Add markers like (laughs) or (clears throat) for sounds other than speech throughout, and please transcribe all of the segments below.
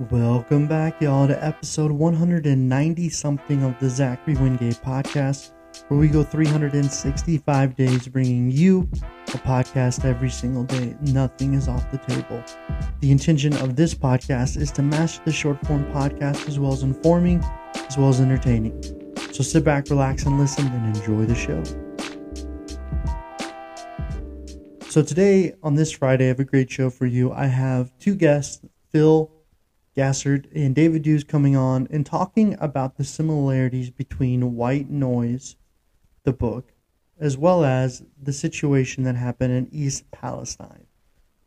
Welcome back, y'all, to episode 190 something of the Zachary Wingate podcast, where we go 365 days bringing you a podcast every single day. Nothing is off the table. The intention of this podcast is to match the short form podcast as well as informing, as well as entertaining. So sit back, relax, and listen and enjoy the show. So, today on this Friday, I have a great show for you. I have two guests, Phil Gassert and David Gooze coming on and talking about the similarities between White Noise, the book, as well as the situation that happened in East Palestine.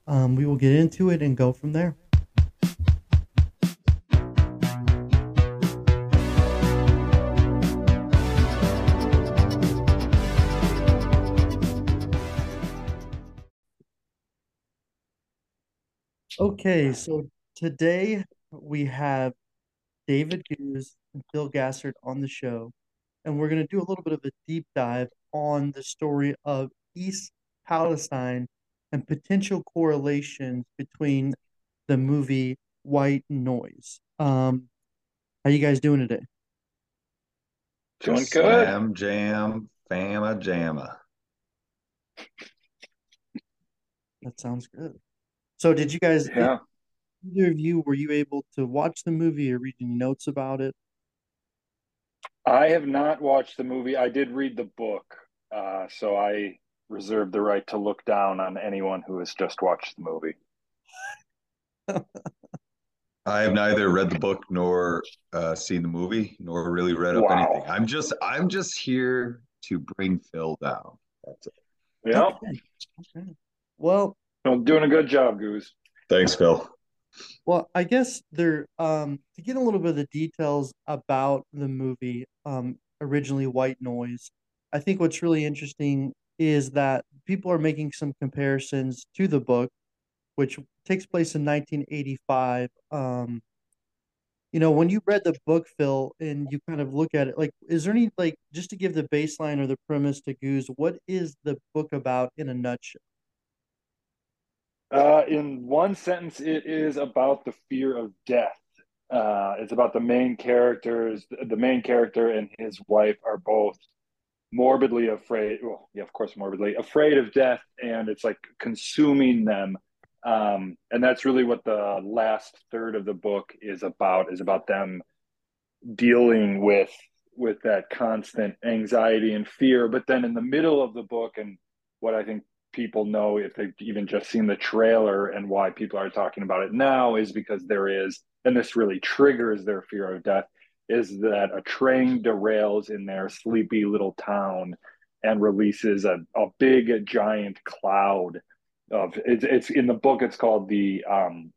Um, we will get into it and go from there. Okay, so today we have David Gooze and Phil Gassert on the show, and we're going to do a little bit of a deep dive on the story of East Palestine and potential correlations between the movie White Noise. Um, how you guys doing today? Doing good. Slam jam, fama jamma. That sounds good. So, did you guys, Yeah. Either of you, were you able to watch the movie or read any notes about it? I have not watched the movie. I did read the book, uh, so I reserve the right to look down on anyone who has just watched the movie. (laughs) I have neither read the book nor uh, seen the movie, nor really read up Wow. anything. I'm just I'm just here to bring Phil down. That's it. Yeah, Okay. Okay. Well, well, doing a good job, Goose. Thanks, Phil. Well, I guess there um to get a little bit of the details about the movie, um originally White Noise. I think what's really interesting is that people are making some comparisons to the book, which takes place in 1985. Um, you know, when you read the book, Phil, and you kind of look at it, like, is there any like just to give the baseline or the premise to Goose, what is the book about in a nutshell? Uh, in one sentence, it is about the fear of death. Uh, it's about the main characters. The main character and his wife are both morbidly afraid. Well, yeah, of course, morbidly afraid of death, and it's like consuming them. Um, and that's really what the last third of the book is about. Is about them dealing with with that constant anxiety and fear. But then in the middle of the book, and what I think people know if they've even just seen the trailer and why people are talking about it now is because there is, and this really triggers their fear of death, is that a train derails in their sleepy little town and releases a, a big giant cloud of it's, it's in the book it's called the um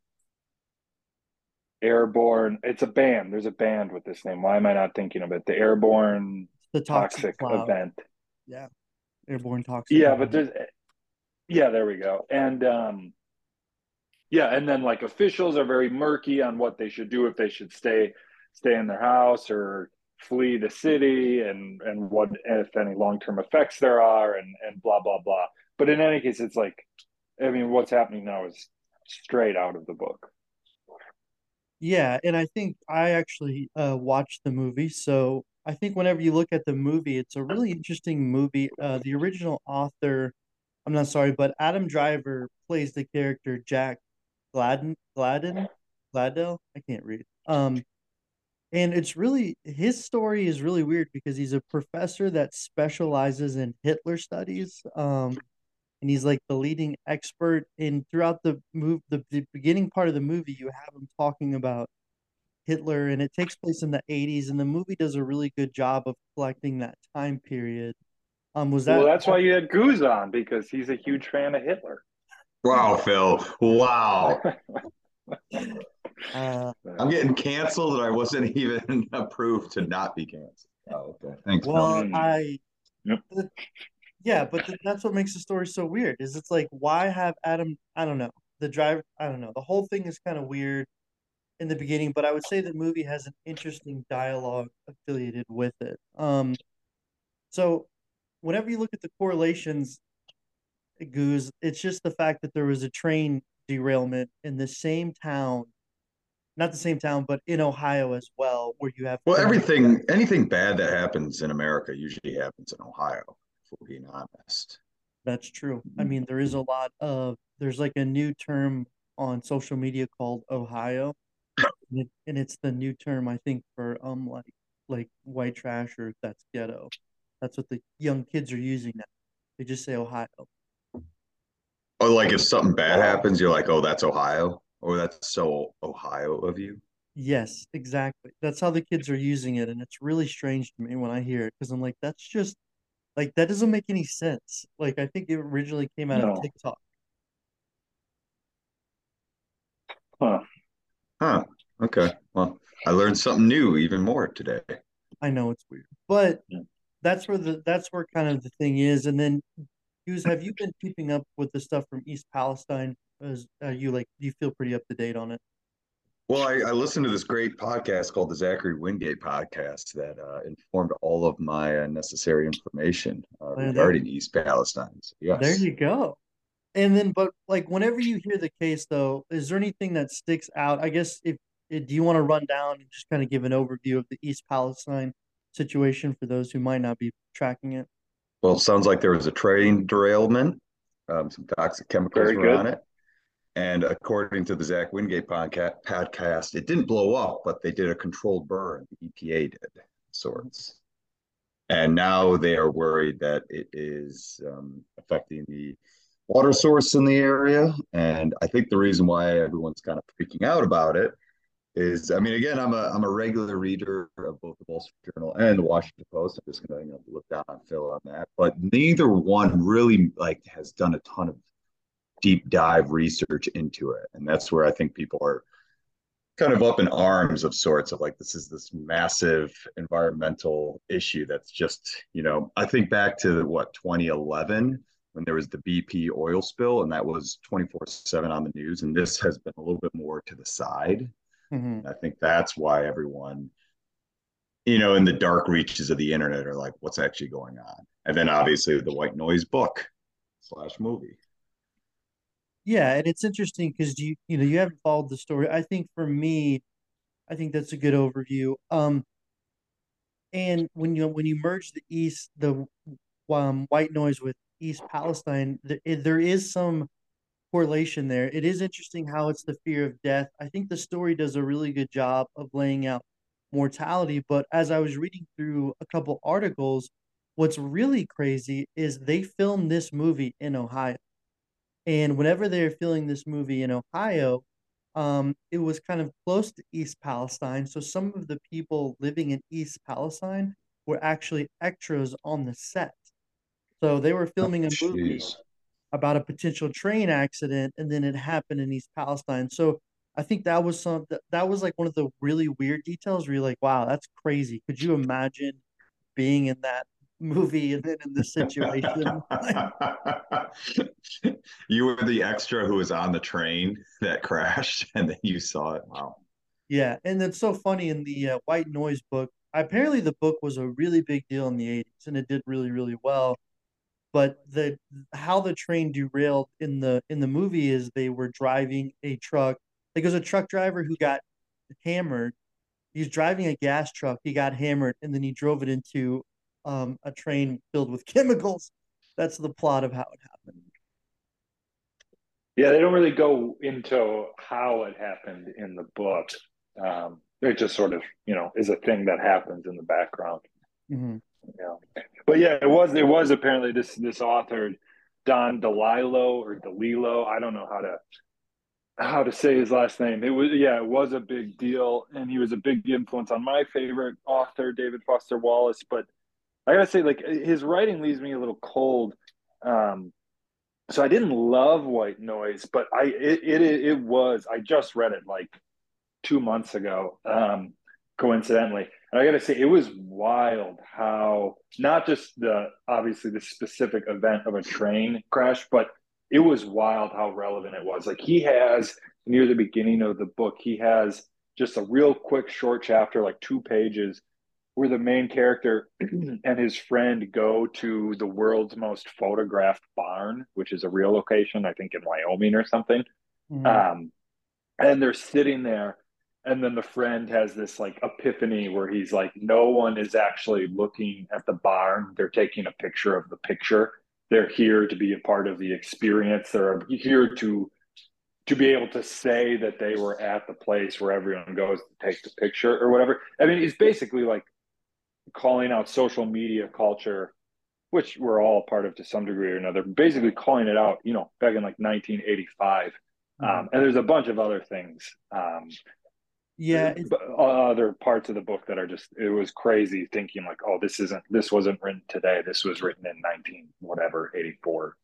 airborne it's a band there's a band with this name why am i not thinking of it the airborne The toxic toxic event Yeah. Airborne toxic. yeah event. but there's yeah there we go and um yeah and then like officials are very murky on what they should do if they should stay stay in their house or flee the city and and what if any long-term effects there are and and blah blah blah but in any case it's like i mean what's happening now is straight out of the book Yeah, and I think I actually uh, watched the movie. So I think whenever you look at the movie, it's a really interesting movie. Uh, the original author, I'm not sorry, but Adam Driver plays the character Jack Gladden, Gladden, Gladdell. I can't read. Um, and it's really his story is really weird because he's a professor that specializes in Hitler studies. Um, and he's like the leading expert in throughout the move the, the beginning part of the movie you have him talking about Hitler and it takes place in the 80s and the movie does a really good job of collecting that time period. Um was that well that's why you had goose on because he's a huge fan of hitler Wow, Phil. Wow. (laughs) uh I'm getting canceled and I wasn't (laughs) even approved to not be canceled. Oh, okay. Thanks, well Mm. I Yep. but- yeah, but th- that's what makes the story so weird is it's like why have Adam I don't know. The driver I don't know. The whole thing is kind of weird in the beginning, but I would say the movie has an interesting dialogue affiliated with it. Um, so whenever you look at the correlations, Goose, it's just the fact that there was a train derailment in the same town not the same town, but in Ohio as well, where you have well everything anything bad that happens in America usually happens in Ohio. If we're being honest. That's true. I mean, there is a lot of there's like a new term on social media called Ohio, and, and it's the new term I think for um like like white trash or that's ghetto. That's what the young kids are using now. They just say Ohio. Oh, like if something bad happens, you're like, oh, that's Ohio, or that's so Ohio of you. Yes, exactly. That's how the kids are using it, and it's really strange to me when I hear it because I'm like, that's just like that doesn't make any sense. Like I think it originally came out No. of TikTok. Huh. Huh. Okay. Well, I learned something new even more today. I know it's weird, but Yeah. That's where the that's where kind of the thing is. And then, Gooze, have you been keeping up with the stuff from East Palestine? As are you like, do you feel pretty up to date on it? Well, I, I listened to this great podcast called the Zachary Wingate podcast that uh, informed all of my uh, necessary information uh, there- regarding East Palestine. So, yes. There you go. And then, but like, whenever you hear the case, though, is there anything that sticks out? I guess if, if do you want to run down and just kind of give an overview of the East Palestine situation for those who might not be tracking it? Well, it sounds like there was a train derailment. Um, some toxic chemicals Very were good. on it. And according to the Zach Wingate podcast, it didn't blow up, but they did a controlled burn. The EPA did sorts. And now they are worried that it is um, affecting the water source in the area. And I think the reason why everyone's kind of freaking out about it is, I mean, again, I'm a I'm a regular reader of both the Wall Street Journal and the Washington Post. I'm just going to you know, look down on Phil on that, but neither one really like has done a ton of deep dive research into it, and that's where I think people are kind of up in arms of sorts of like this is this massive environmental issue that's just you know I think back to what 2011 when there was the BP oil spill and that was 24 7 on the news. And this has been a little bit more to the side Mhm. I think that's why everyone, you know, in the dark reaches of the internet are like, what's actually going on? And then obviously the white noise book slash movie. Yeah, and it's interesting because you you know you haven't followed the story. I think for me, I think that's a good overview. Um, and when you when you merge the East, the um, white noise with East Palestine, there, there is some correlation there. It is interesting how it's the fear of death. I think the story does a really good job of laying out mortality. But as I was reading through a couple articles, what's really crazy is they filmed this movie in Ohio. And whenever they're filming this movie in Ohio, um, it was kind of close to East Palestine. So some of the people living in East Palestine were actually extras on the set. So they were filming a movie Jeez. About a potential train accident, and then it happened in East Palestine. So I think that was some that, was like one of the really weird details where you're like, wow, that's crazy. Could you imagine being in that movie and then in this situation? (laughs) you were the extra who was on the train that crashed and then you saw it. Wow. Yeah, and it's so funny in the uh, White Noise book. Apparently, the book was a really big deal in the '80s, and it did really, really well. But the how the train derailed in the in the movie is they were driving a truck. Like, it was a truck driver who got hammered. He was driving a gas truck. He got hammered, and then he drove it into um, a train filled with (laughs) chemicals. That's the plot of how it happened. Yeah, they don't really go into how it happened in the book. Um, it just sort of, you know, is a thing that happens in the background. hmm Yeah, but yeah, it was it was apparently this this author Don DeLillo or DeLillo. I don't know how to how to say his last name. It was yeah, it was a big deal, and he was a big influence on my favorite author, David Foster Wallace. But I gotta say, like his writing leaves me a little cold. Um, so I didn't love White Noise, but I it it, it was I just read it like two months ago, um, coincidentally, and I got to say it was wild how not just the obviously the specific event of a train crash, but it was wild how relevant it was. Like he has near the beginning of the book, he has just a real quick short chapter, like two pages, where the main character (clears throat) and his friend go to the world's most photographed barn, which is a real location, I think in Wyoming or something. Mhm. Um, and they're sitting there and then the friend has this like epiphany where he's like no one is actually looking at the barn. They're taking a picture of the picture. They're here to be a part of the experience. They're here to to be able to say that they were at the place where everyone goes to take the picture or whatever. I mean it's basically like calling out social media culture which we're all part of to some degree or another basically calling it out you know back in like 1985 mm-hmm. um, and there's a bunch of other things um, yeah uh, other parts of the book that are just it was crazy thinking like oh this isn't this wasn't written today. This was written in 19 whatever 84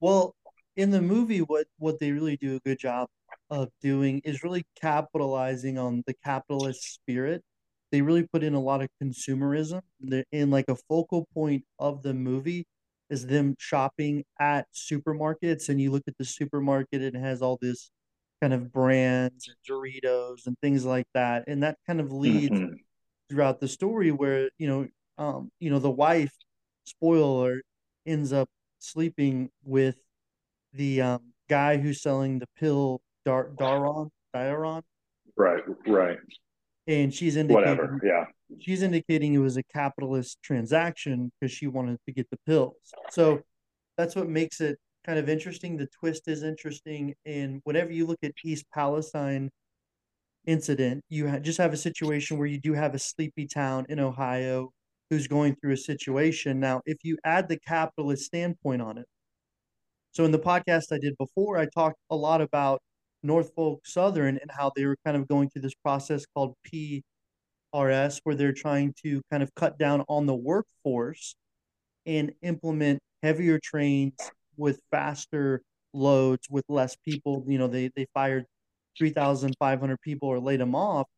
well in the movie what what they really do a good job of doing is really capitalizing on the capitalist spirit. They really put in a lot of consumerism. In like a focal point of the movie is them shopping at supermarkets and you look at the supermarket it has all this kind of brands and Doritos and things like that. And that kind of leads mm-hmm. throughout the story where, you know, um, you know, the wife, spoiler, ends up sleeping with the um, guy who's selling the pill Dar- Daron, Daron. Right, right. And she's indicating whatever, yeah. She's indicating it was a capitalist transaction because she wanted to get the pills. So that's what makes it kind of interesting. The twist is interesting. And whenever you look at East Palestine incident, you ha- just have a situation where you do have a sleepy town in Ohio who's going through a situation. Now, if you add the capitalist standpoint on it, so in the podcast I did before, I talked a lot about Norfolk Southern and how they were kind of going through this process called PRS, where they're trying to kind of cut down on the workforce and implement heavier trains with faster loads with less people. You know, they they fired three thousand five hundred people or laid them off,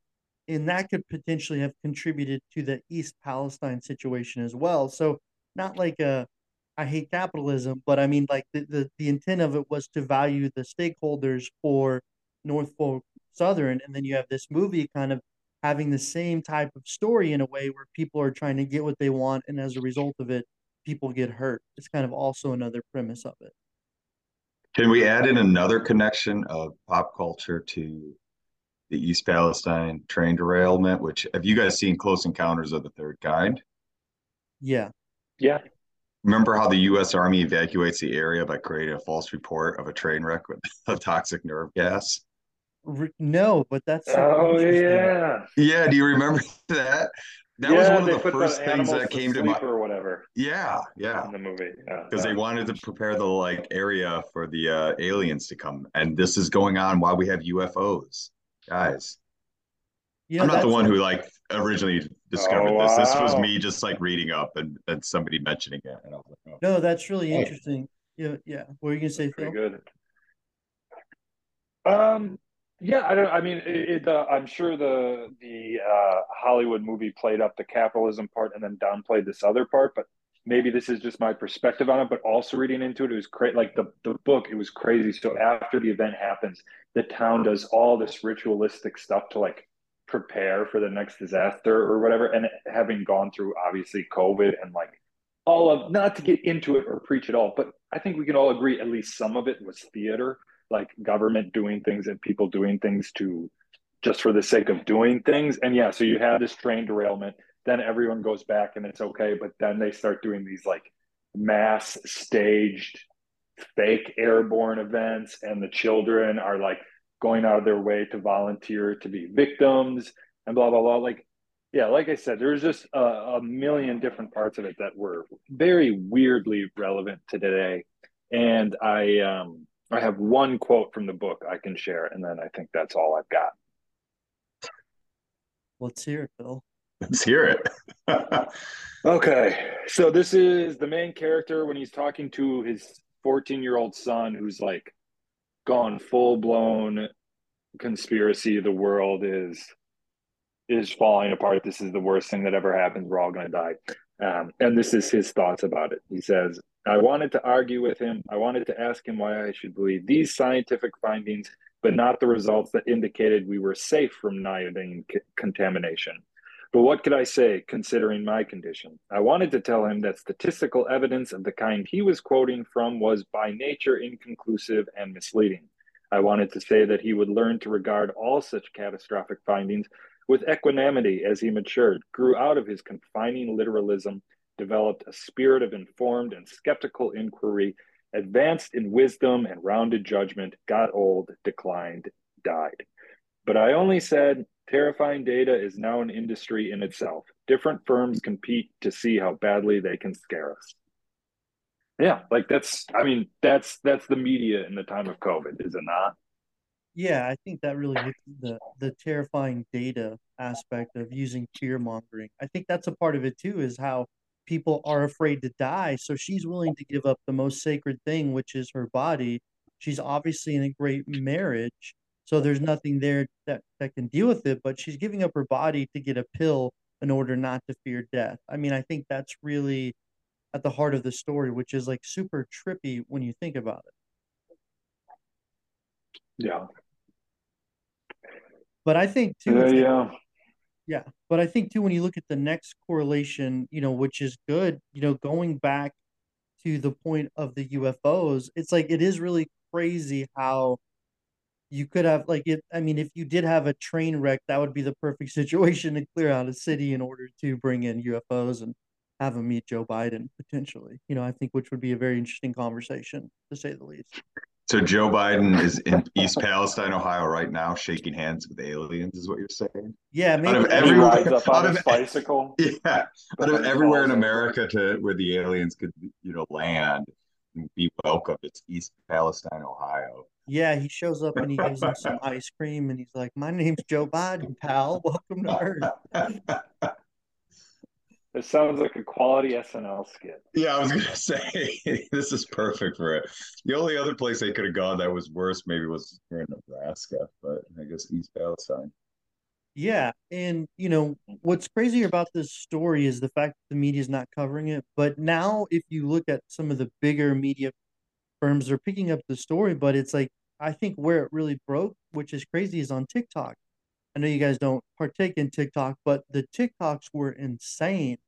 and that could potentially have contributed to the East Palestine situation as well. So not like a I hate capitalism, but I mean like the, the, the intent of it was to value the stakeholders for North Norfolk Southern, and then you have this movie kind of having the same type of story in a way where people are trying to get what they want, and as a result of it, people get hurt. It's kind of also another premise of it. Can we add in another connection of pop culture to the East Palestine train derailment? Which have you guys seen Close Encounters of the Third Kind? Yeah. Yeah. Remember how the U.S. Army evacuates the area by creating a false report of a train wreck with (laughs) a toxic nerve gas? No, but that's oh yeah, yeah. Do you remember (laughs) that? That yeah, was one of the first the things that came to, my or whatever. Yeah, yeah. In the movie, because yeah. they wanted to prepare the like area for the uh, aliens to come, and this is going on while we have UFOs, guys. Yeah, I'm not the one who like originally discovered oh, this. Wow. This was me just like reading up and, and somebody mentioning it, and I was like, oh. No, that's really interesting. Yeah, yeah. What were you gonna say, Phil? Pretty good. Um, yeah, I don't. I mean, it. it uh, I'm sure the the uh, Hollywood movie played up the capitalism part and then downplayed this other part. But maybe this is just my perspective on it. But also reading into it, it was crazy. Like the the book, it was crazy. So after the event happens, the town does all this ritualistic stuff to like prepare for the next disaster or whatever. And having gone through obviously COVID and like all of not to get into it or preach it all, but I think we can all agree at least some of it was theater like government doing things and people doing things to just for the sake of doing things. And yeah, so you have this train derailment, then everyone goes back and it's okay, but then they start doing these like mass staged fake airborne events and the children are like going out of their way to volunteer to be victims and blah blah blah. Like yeah like i said there's just a, a million different parts of it that were very weirdly relevant to today. And i um I have one quote from the book I can share, and then I think that's all I've got. Let's hear it, Bill. Let's hear it. (laughs) okay. So this is the main character when he's talking to his 14 year old son who's like gone full blown conspiracy. The world is is falling apart. This is the worst thing that ever happens. We're all going to die. Um, and this is his thoughts about it. He says, I wanted to argue with him. I wanted to ask him why I should believe these scientific findings, but not the results that indicated we were safe from iodine c- contamination. But what could I say, considering my condition? I wanted to tell him that statistical evidence of the kind he was quoting from was by nature inconclusive and misleading. I wanted to say that he would learn to regard all such catastrophic findings with equanimity as he matured, grew out of his confining literalism, developed a spirit of informed and skeptical inquiry, advanced in wisdom and rounded judgment, got old, declined, died. But I only said terrifying data is now an industry in itself. Different firms compete to see how badly they can scare us yeah like that's i mean that's that's the media in the time of covid is it not yeah i think that really the the terrifying data aspect of using fear mongering i think that's a part of it too is how people are afraid to die so she's willing to give up the most sacred thing which is her body she's obviously in a great marriage so there's nothing there that that can deal with it but she's giving up her body to get a pill in order not to fear death i mean i think that's really at the heart of the story, which is like super trippy when you think about it. Yeah. But I think too. Yeah, yeah. Yeah. But I think too, when you look at the next correlation, you know, which is good, you know, going back to the point of the UFOs, it's like it is really crazy how you could have like it i mean if you did have a train wreck that would be the perfect (laughs) situation to clear out a city in order to bring in ufos and have them meet Joe Biden potentially. You know, I think which would be a very interesting conversation to say the least. So Joe Biden is in East Palestine, Ohio, right now, shaking hands with aliens. Is what you're saying? Yeah, maybe out of everywhere, up on his bicycle. (laughs) Yeah, out of everywhere in America to where the aliens could, you know, land and be welcome. It's East Palestine, Ohio. Yeah, he shows up and he gives him some ice cream, and he's like, "My name's Joe Biden, pal. Welcome to Earth." (laughs) It sounds like a quality SNL skit. Yeah, I was gonna (laughs) say this is perfect for it. The only other place they could have gone that was worse maybe was here in Nebraska, but I guess East Palestine. Yeah, and you know what's crazy about this story is the fact that the media is not covering it. But now, if you look at some of the bigger media firms, they're picking up the story. But it's like I think where it really broke, which is crazy, is on TikTok. I know you guys don't partake in TikTok, but the TikToks were insane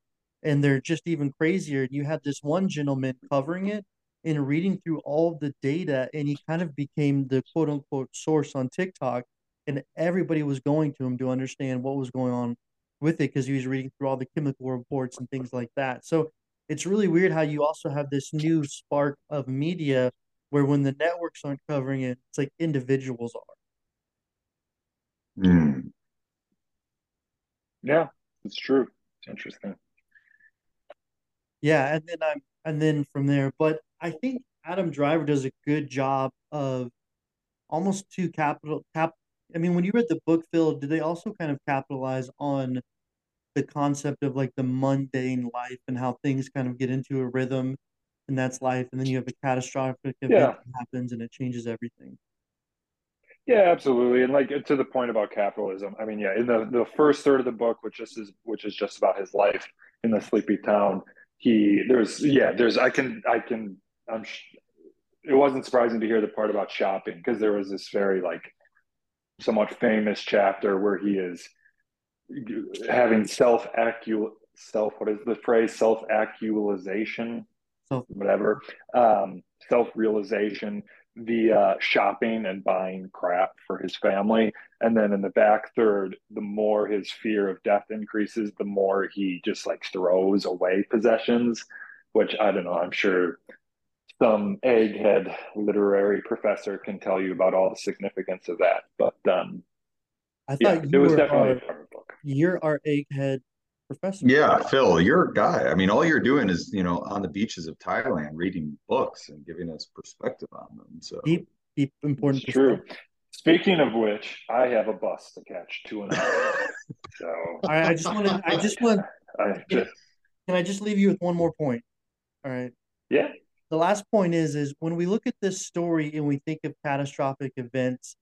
and they're just even crazier. You had this one gentleman covering it and reading through all the data, and he kind of became the quote unquote source on TikTok. And everybody was going to him to understand what was going on with it because he was reading through all the chemical reports and things like that. So it's really weird how you also have this new spark of media where when the networks aren't covering it, it's like individuals are. Mm. Yeah, it's true. It's interesting. Yeah, and then I'm and then from there, but I think Adam Driver does a good job of almost too capital cap. I mean, when you read the book, Phil, did they also kind of capitalize on the concept of like the mundane life and how things kind of get into a rhythm, and that's life, and then you have a catastrophic event yeah. that happens and it changes everything. Yeah, absolutely. And like to the point about capitalism, I mean, yeah, in the, the first third of the book, which just is which is just about his life in the sleepy town, he there's yeah, there's I can I can I'm it wasn't surprising to hear the part about shopping because there was this very like somewhat famous chapter where he is having self accu self what is the phrase self actualization whatever um self realization via shopping and buying crap for his family. And then in the back third, the more his fear of death increases, the more he just like throws away possessions, which I don't know, I'm sure some egghead literary professor can tell you about all the significance of that. But um I thought yeah, it was definitely our, a book. You're our egghead professor. Yeah, Phil, you're a guy. I mean, all you're doing is, you know, on the beaches of Thailand reading books and giving us perspective on them. So deep, deep important. It's true. Speaking of which, I have a bus to catch two and a half. (laughs) so I, I just want to. I just want. (laughs) I just, can I just leave you with one more point? All right. Yeah. The last point is is when we look at this story and we think of catastrophic events,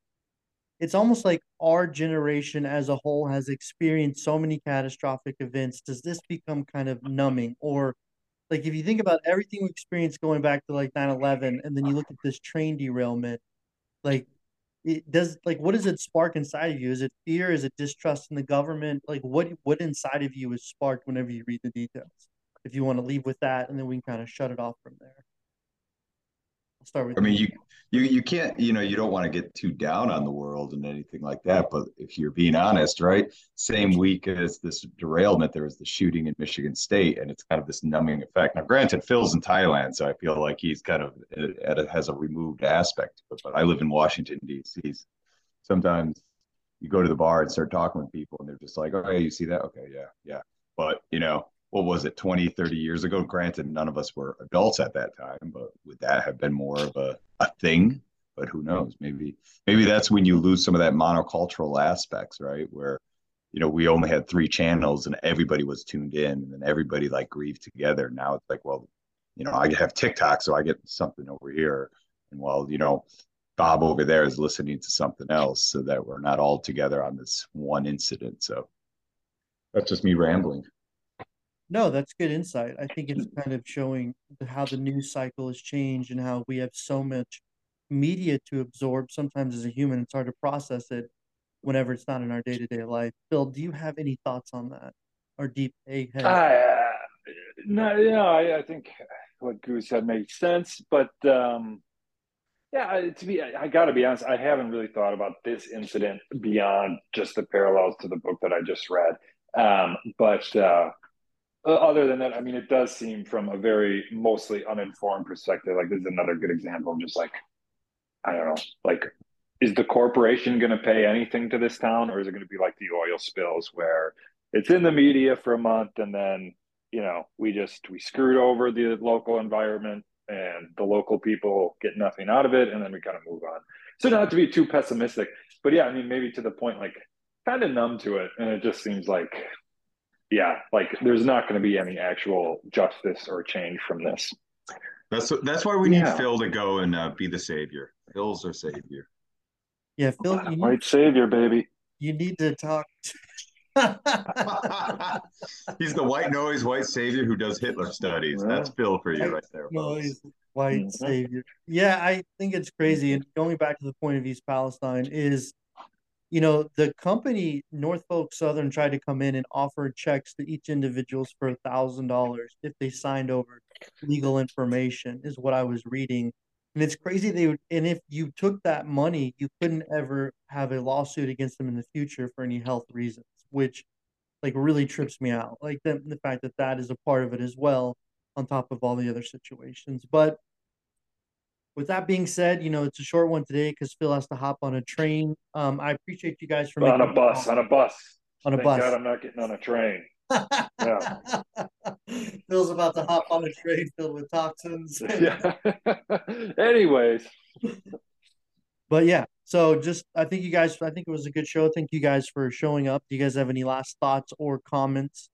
it's almost like our generation as a whole has experienced so many catastrophic events. Does this become kind of numbing? Or like if you think about everything we experienced going back to like 9-11 and then you look at this train derailment, like it does like what does it spark inside of you? Is it fear? Is it distrust in the government? Like what what inside of you is sparked whenever you read the details? If you want to leave with that and then we can kind of shut it off from there. I'll start with. I mean, you. you you can't you know you don't want to get too down on the world and anything like that but if you're being honest right? Same week as this derailment there was the shooting in michigan state and it's kind of this numbing effect. Now granted phil's in thailand so i feel like he's kind of uh, at a, has a removed aspect but, but i live in washington d.c sometimes you go to the bar and start talking with people and they're just like oh hey you see that? Okay yeah yeah. But you know what was it 20 30 years ago? Granted none of us were adults at that time but would that have been more of a, a thing? But who knows? Maybe maybe that's when you lose some of that monocultural aspects right? Where you know we only had three channels and everybody was tuned in and then everybody like grieved together. Now it's like well you know i have tiktok so i get something over here. And while you know bob over there is listening to something else so that we're not all together on this one incident. So that's just me rambling no, that's good insight. I think it's kind of showing how the news cycle has changed and how we have so much media to absorb. Sometimes as a human, it's hard to process it whenever it's not in our day to day life. Phil, do you have any thoughts on that? Or deep egghead? Uh, no, yeah, I, I think what Goose said makes sense, but um, yeah, to be, I, I got to be honest, I haven't really thought about this incident beyond just the parallels to the book that I just read. Um, but uh, Uh, other than that, I mean, it does seem from a very mostly uninformed perspective. Like this is another good example of just like, I don't know, like, is the corporation going to pay anything to this town, or is it going to be like the oil spills where it's in the media for a month and then you know we just we screwed over the local environment and the local people get nothing out of it, and then we kind of move on. So not to be too pessimistic, but yeah, I mean, maybe to the point like kind of numb to it, and it just seems like yeah, like there's not going to be any actual justice or change from this. That's that's why we need yeah. Phil to go and uh, be the savior. Phil's our savior. Yeah, Phil, you white need, savior, baby. You need to talk. (laughs) he's the white noise white savior who does Hitler studies. That's Phil for you right there. Noise white mm-hmm. savior. Yeah, I think it's crazy. And going back to the point of East Palestine is you know, the company Norfolk Southern tried to come in and offer checks to each individuals for a thousand dollars if they signed over legal information, is what I was reading. And it's crazy they would and if you took that money, you couldn't ever have a lawsuit against them in the future for any health reasons, which like really trips me out. Like the, the fact that that is a part of it as well, on top of all the other situations. But with that being said, you know, it's a short one today because Phil has to hop on a train. Um, I appreciate you guys for on a bus, on a bus, on a Thank bus. God I'm not getting on a train. yeah. (laughs) Phil's about to hop on a train filled with toxins. (laughs) yeah. (laughs) Anyways. But yeah, so just I think you guys I think it was a good show. Thank you guys for showing up. Do you guys have any last thoughts or comments?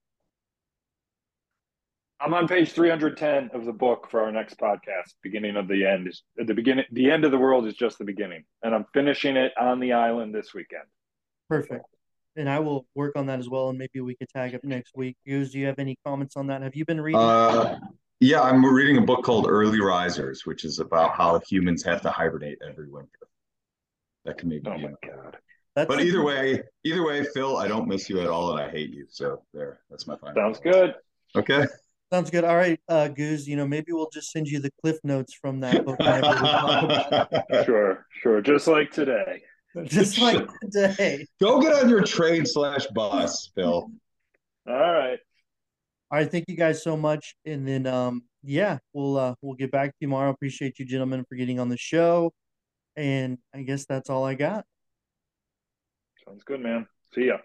I'm on page 310 of the book for our next podcast. Beginning of the end is the beginning. The end of the world is just the beginning, and I'm finishing it on the island this weekend. Perfect. And I will work on that as well, and maybe we could tag up next week. Gooze, do you have any comments on that? Have you been reading? Uh, yeah, I'm reading a book called Early Risers, which is about how humans have to hibernate every winter. That can make oh my god. That's but either way, either way, Phil, I don't miss you at all, and I hate you. So there, that's my final. Sounds good. Okay. Sounds good. All right, uh, Goose. You know, maybe we'll just send you the cliff notes from that book. (laughs) sure, sure. Just like today. (laughs) Just like (laughs) today. Go get on your train slash bus, Phil. All right. All right. Thank you guys so much. And then, um, yeah, we'll uh, we'll get back to you tomorrow. Appreciate you, gentlemen, for getting on the show. And I guess that's all I got. Sounds good, man. See ya.